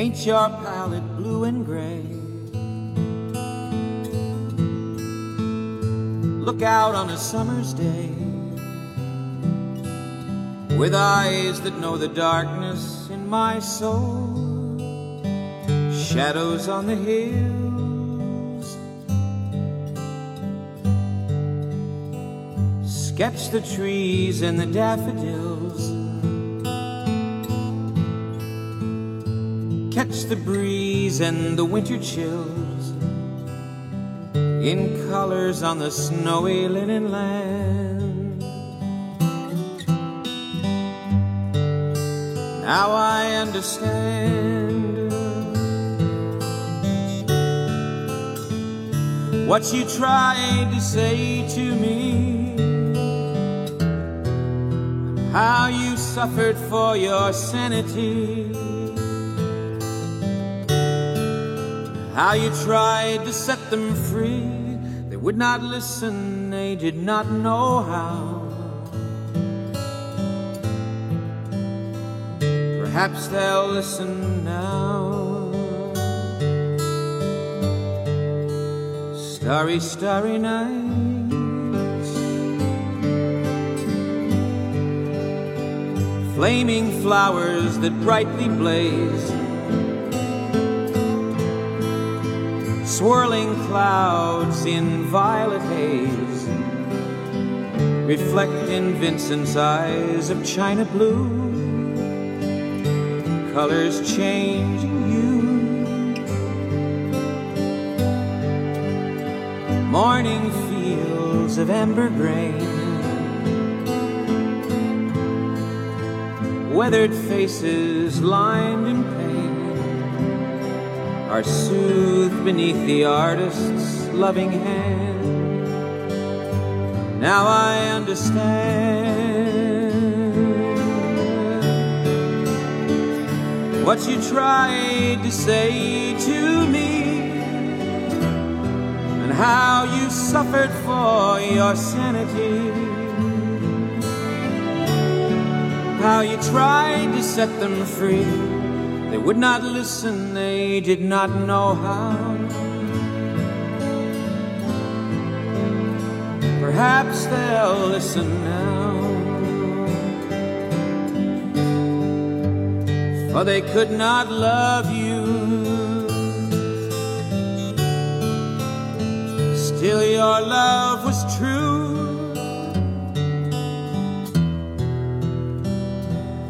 Paint your palette blue and gray. Look out on a summer's day with eyes that know the darkness in my soul. Shadows on the hills. Sketch the trees and the daffodils. Catch the breeze and the winter chills in colors on the snowy linen land. Now I understand what you tried to say to me. How you suffered for your sanity. How you tried to set them free. They would not listen, they did not know how. Perhaps they'll listen now. Starry, starry nights. Flaming flowers that brightly blaze. Swirling clouds in violet haze reflect in Vincent's eyes of china blue, colors changing hue. Morning fields of amber grain, weathered faces lined in pain are soothed beneath the artist's loving hand. Now I understand what you tried to say to me and how you suffered for your sanity. How you tried to set them free. They would not listen, they did not know how. Perhaps they'll listen now. For they could not love you. Still, your love was true.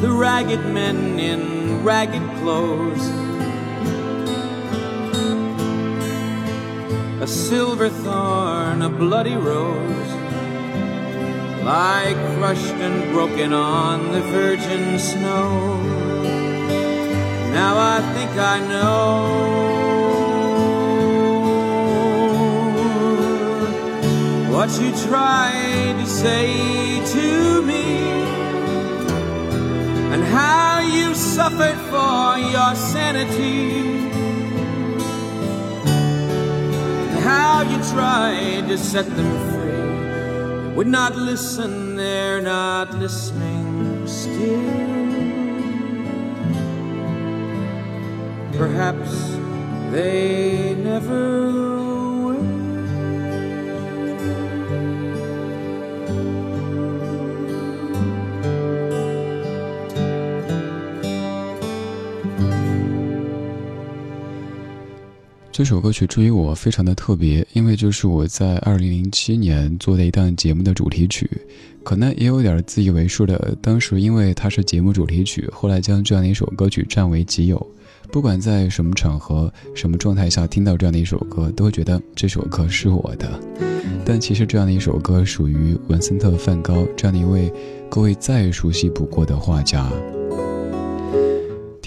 The ragged men in ragged clothes. A silver thorn, a bloody rose, lie crushed and broken on the virgin snow. Now I think I know what you tried to say to me and how you suffered for your sanity. And how you tried to set them free. Would not listen, they're not listening still. Perhaps they never 这首歌曲至于我非常的特别，因为就是我在二零零七年做的一档节目的主题曲，可能也有点自以为是的。当时因为它是节目主题曲，后来将这样的一首歌曲占为己有。不管在什么场合、什么状态下听到这样的一首歌，都会觉得这首歌是我的。但其实这样的一首歌属于文森特·梵高这样的一位各位再熟悉不过的画家。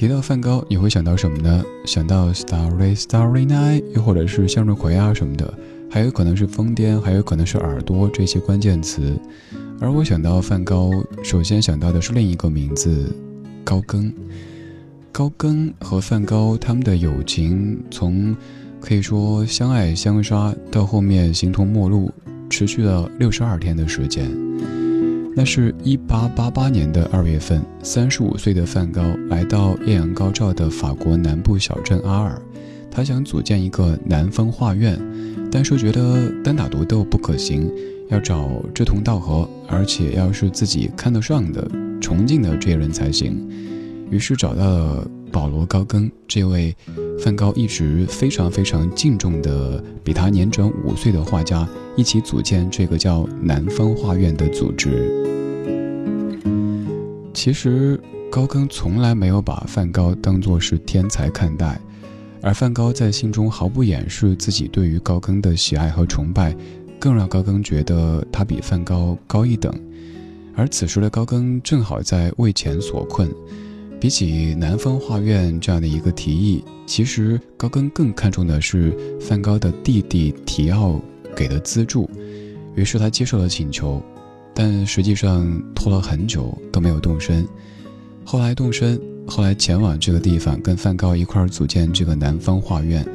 提到梵高，你会想到什么呢？想到 Starry Starry Night，又或者是向日葵啊什么的，还有可能是疯癫，还有可能是耳朵这些关键词。而我想到梵高，首先想到的是另一个名字——高更。高更和梵高他们的友情，从可以说相爱相杀，到后面形同陌路，持续了六十二天的时间。那是一八八八年的二月份，三十五岁的梵高来到艳阳高照的法国南部小镇阿尔，他想组建一个南方画院，但是觉得单打独斗不可行，要找志同道合，而且要是自己看得上的、崇敬的这些人才行。于是找到了保罗·高更这位梵高一直非常非常敬重的、比他年长五岁的画家，一起组建这个叫南方画院的组织。其实高更从来没有把梵高当作是天才看待，而梵高在心中毫不掩饰自己对于高更的喜爱和崇拜，更让高更觉得他比梵高高一等。而此时的高更正好在为钱所困。比起南方画院这样的一个提议，其实高更更看重的是梵高的弟弟提奥给的资助，于是他接受了请求，但实际上拖了很久都没有动身。后来动身，后来前往这个地方跟梵高一块儿组建这个南方画院。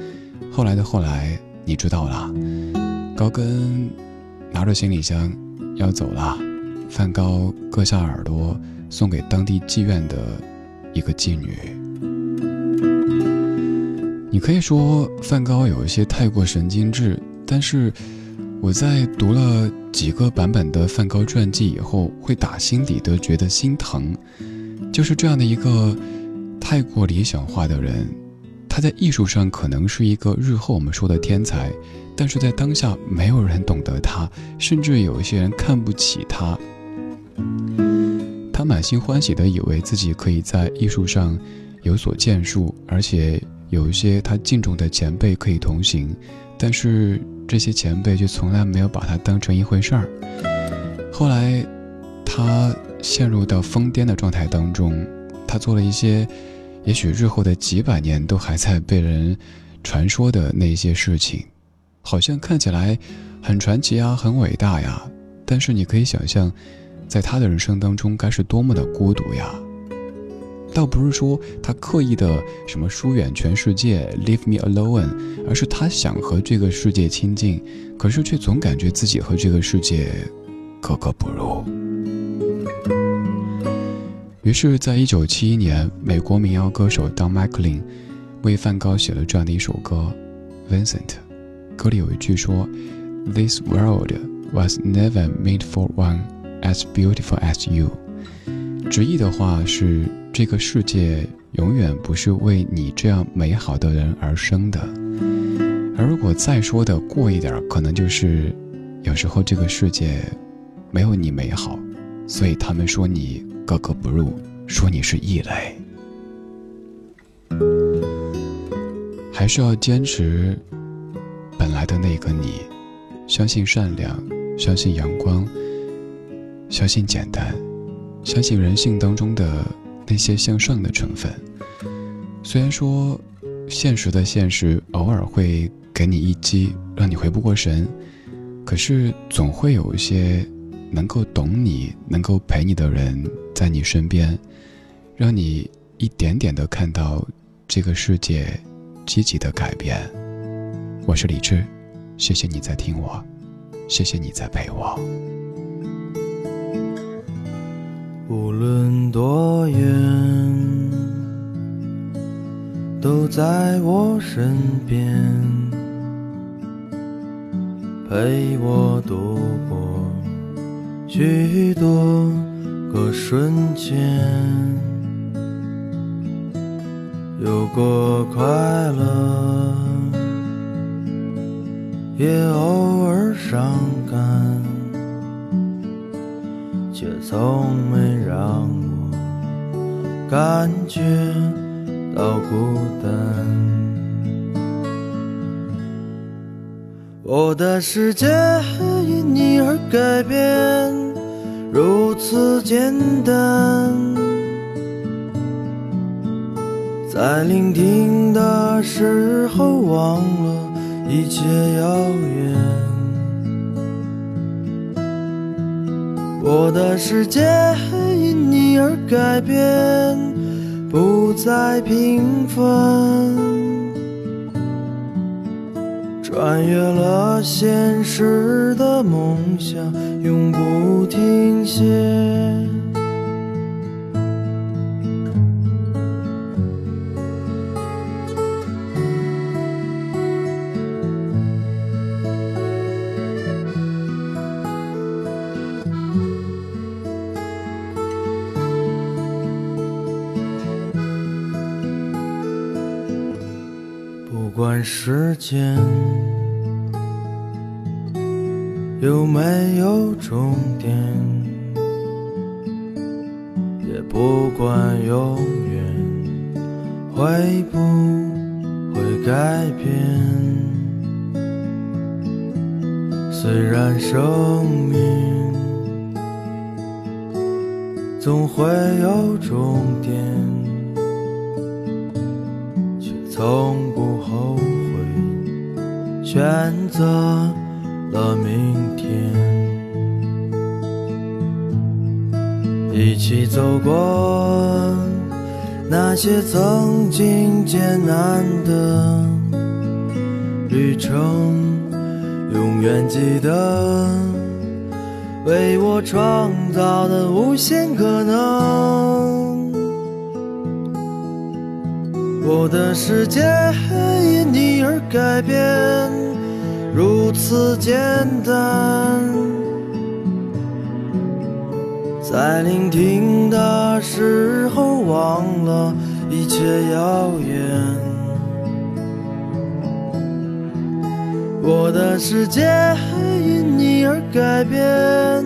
后来的后来，你知道了，高更拿着行李箱要走了，梵高割下耳朵送给当地妓院的。一个妓女，你可以说梵高有一些太过神经质，但是我在读了几个版本的梵高传记以后，会打心底的觉得心疼。就是这样的一个太过理想化的人，他在艺术上可能是一个日后我们说的天才，但是在当下没有人懂得他，甚至有一些人看不起他。他满心欢喜地以为自己可以在艺术上有所建树，而且有一些他敬重的前辈可以同行，但是这些前辈却从来没有把他当成一回事儿。后来，他陷入到疯癫的状态当中，他做了一些也许日后的几百年都还在被人传说的那些事情，好像看起来很传奇啊，很伟大呀，但是你可以想象。在他的人生当中，该是多么的孤独呀！倒不是说他刻意的什么疏远全世界，leave me alone，而是他想和这个世界亲近，可是却总感觉自己和这个世界格格不入。于是，在一九七一年，美国民谣歌手 Don McLean 为梵高写了这样的一首歌《Vincent》，歌里有一句说：“This world was never made for one。” As beautiful as you，直译的话是这个世界永远不是为你这样美好的人而生的。而如果再说的过一点，可能就是有时候这个世界没有你美好，所以他们说你格格不入，说你是异类。还是要坚持本来的那个你，相信善良，相信阳光。相信简单，相信人性当中的那些向上的成分。虽然说，现实的现实偶尔会给你一击，让你回不过神，可是总会有一些能够懂你、能够陪你的人在你身边，让你一点点的看到这个世界积极的改变。我是李志，谢谢你在听我，谢谢你在陪我。无论多远，都在我身边，陪我度过许多个瞬间，有过快乐，也偶尔伤感。却从没让我感觉到孤单。我的世界因你而改变，如此简单。在聆听的时候，忘了一切遥远。我的世界因你而改变，不再平凡，穿越了现实的梦想，永不停歇。时间有没有终点，也不管永远会不会改变。虽然生命总会有终点选择了明天，一起走过那些曾经艰难的旅程，永远记得为我创造的无限可能。我的世界因你而改变。如此简单，在聆听的时候忘了一切遥远。我的世界因你而改变，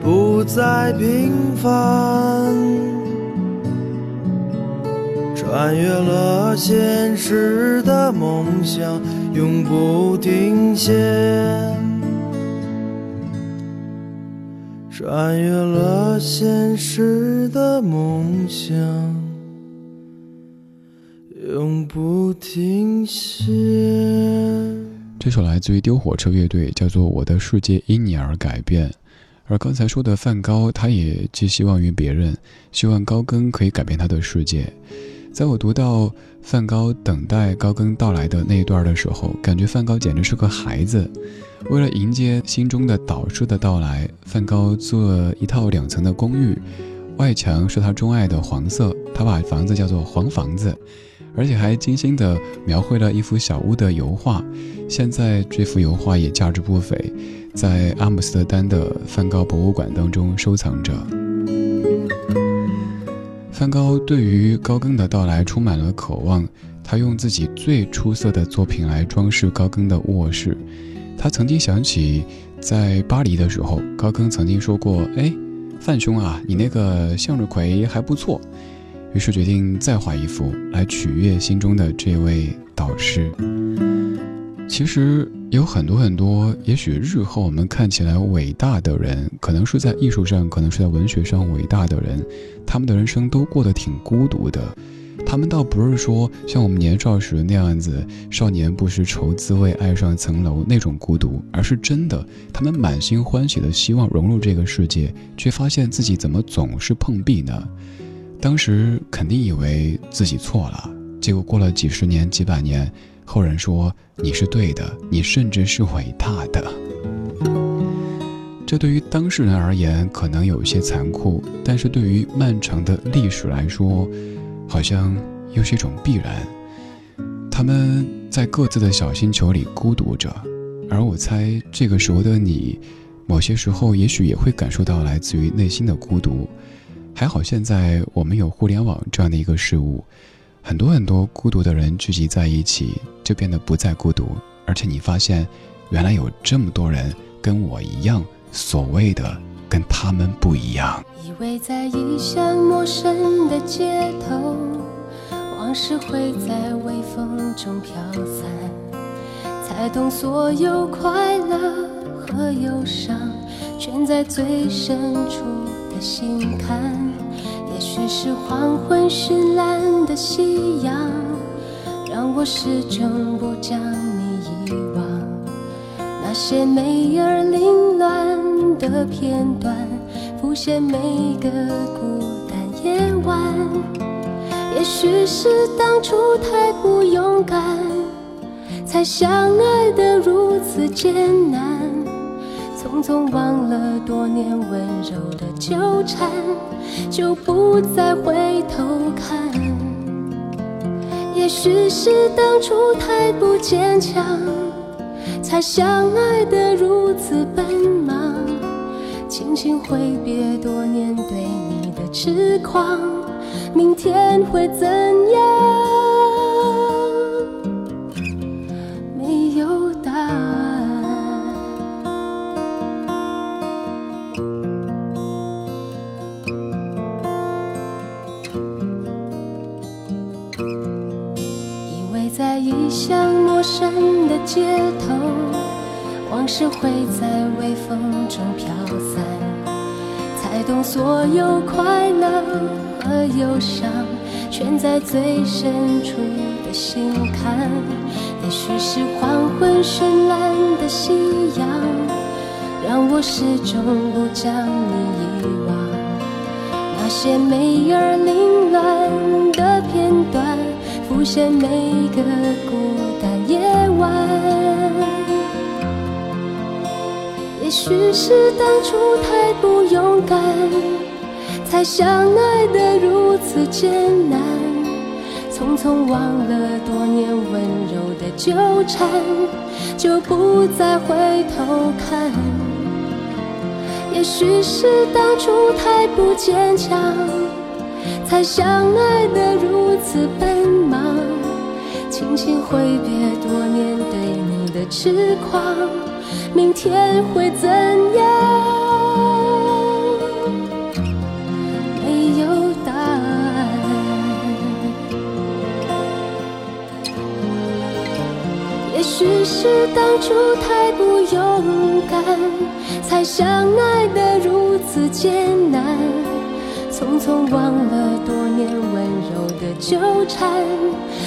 不再平凡，穿越了现实的梦想。永不停歇，穿越了现实的梦想，永不停歇。这首来自于丢火车乐队，叫做《我的世界因你而改变》。而刚才说的梵高，他也寄希望于别人，希望高更可以改变他的世界。在我读到梵高等待高更到来的那一段的时候，感觉梵高简直是个孩子。为了迎接心中的导师的到来，梵高租了一套两层的公寓，外墙是他钟爱的黄色，他把房子叫做“黄房子”，而且还精心地描绘了一幅小屋的油画。现在这幅油画也价值不菲，在阿姆斯特丹的梵高博物馆当中收藏着。梵高对于高更的到来充满了渴望，他用自己最出色的作品来装饰高更的卧室。他曾经想起，在巴黎的时候，高更曾经说过：“哎，范兄啊，你那个向日葵还不错。”于是决定再画一幅来取悦心中的这位导师。其实。有很多很多，也许日后我们看起来伟大的人，可能是在艺术上，可能是在文学上伟大的人，他们的人生都过得挺孤独的。他们倒不是说像我们年少时那样子，少年不识愁滋味，爱上层楼那种孤独，而是真的，他们满心欢喜的希望融入这个世界，却发现自己怎么总是碰壁呢？当时肯定以为自己错了，结果过了几十年、几百年，后人说你是对的，你甚至是伟大的。这对于当事人而言可能有些残酷，但是对于漫长的历史来说，好像又是一种必然。他们在各自的小星球里孤独着，而我猜这个时候的你，某些时候也许也会感受到来自于内心的孤独。还好现在我们有互联网这样的一个事物，很多很多孤独的人聚集在一起，就变得不再孤独。而且你发现，原来有这么多人跟我一样。所谓的跟他们不一样。以为在异乡陌生的街头，往事会在微风中飘散，才懂所有快乐和忧伤，全在最深处的心坎。也许是黄昏绚烂的夕阳，让我始终不将你遗忘。那些美而凌乱的片段，浮现每个孤单夜晚。也许是当初太不勇敢，才相爱得如此艰难。匆匆忘了多年温柔的纠缠，就不再回头看。也许是当初太不坚强。才相爱的如此奔忙，轻轻挥别多年对你的痴狂，明天会怎样？在异乡陌生的街头，往事会在微风中飘散，才懂所有快乐和忧伤，全在最深处的心坎。也许是黄昏绚烂的夕阳，让我始终不将你遗忘。那些美而凌乱，现每个孤单夜晚。也许是当初太不勇敢，才相爱得如此艰难。匆匆忘了多年温柔的纠缠，就不再回头看。也许是当初太不坚强，才相爱得如此奔忙。轻轻挥别多年对你的痴狂，明天会怎样？没有答案。也许是当初太不勇敢，才相爱得如此艰难。匆匆忘了多年温柔的纠缠，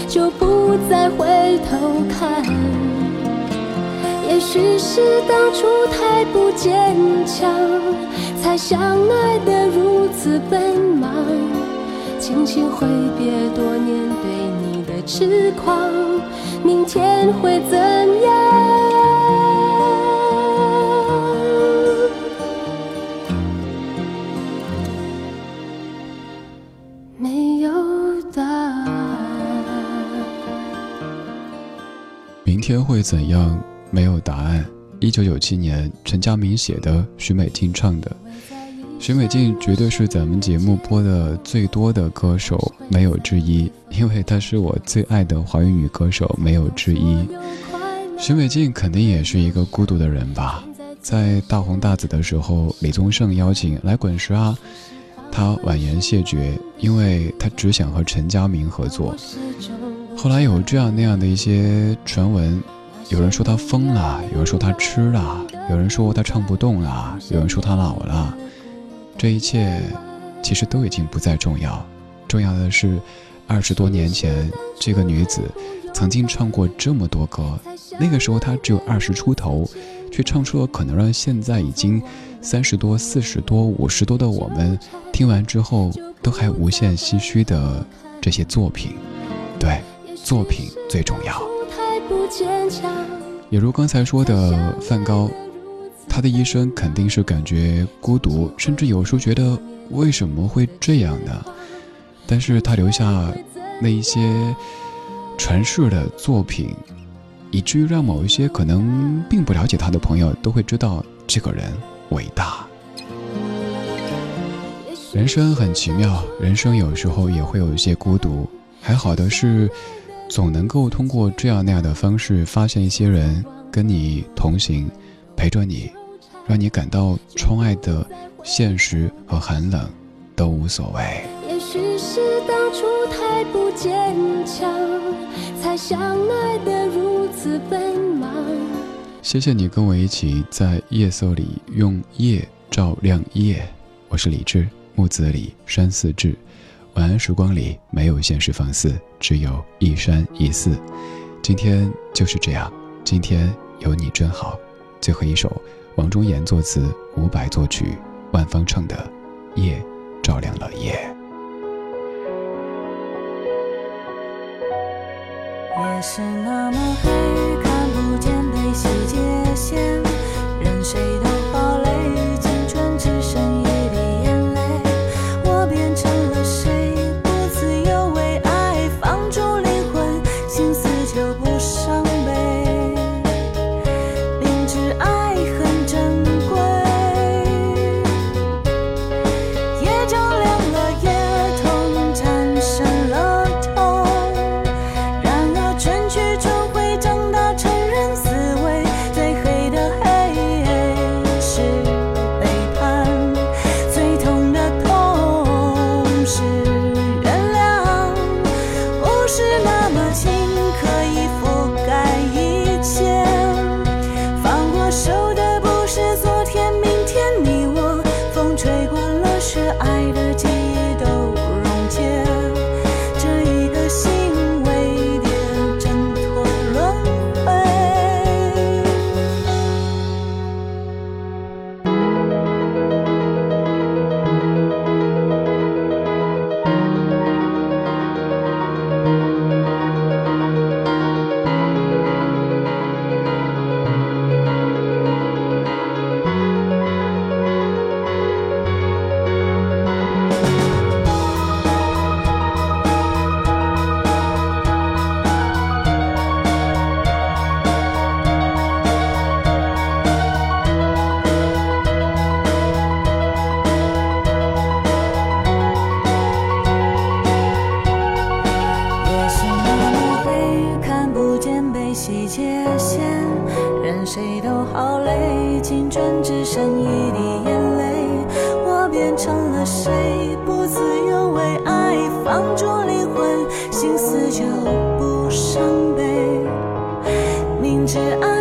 就不再回头看。也许是当初太不坚强，才相爱的如此奔忙。轻轻挥别多年对你的痴狂，明天会怎样？天会怎样？没有答案。一九九七年，陈佳明写的，许美静唱的。许美静绝对是咱们节目播的最多的歌手，没有之一。因为她是我最爱的华语女歌手，没有之一。许美静肯定也是一个孤独的人吧？在大红大紫的时候，李宗盛邀请来滚石啊，她婉言谢绝，因为她只想和陈佳明合作。后来有这样那样的一些传闻，有人说他疯了，有人说他吃了，有人说他唱不动了，有人说他老了。这一切其实都已经不再重要，重要的是二十多年前这个女子曾经唱过这么多歌，那个时候她只有二十出头，却唱出了可能让现在已经三十多、四十多、五十多的我们听完之后都还无限唏嘘的这些作品，对，作品最重要。也如刚才说的，梵高，他的一生肯定是感觉孤独，甚至有时候觉得为什么会这样呢？但是他留下那一些传世的作品，以至于让某一些可能并不了解他的朋友都会知道这个人伟大。人生很奇妙，人生有时候也会有一些孤独。还好的是，总能够通过这样那样的方式，发现一些人跟你同行，陪着你，让你感到窗外的现实和寒冷都无所谓。也许是当初太不坚强，才相爱的如此奔忙。谢谢你跟我一起在夜色里用夜照亮夜，我是李志。木子李，山寺志。晚安时光里没有现实放肆，只有一山一寺。今天就是这样，今天有你真好。最后一首，王中岩作词，伍佰作曲，万芳唱的《夜照亮了夜》。夜是那么黑，看不见被细界限，剩一滴眼泪我变成了谁？不自由为爱放逐灵魂心死就不伤悲。明知爱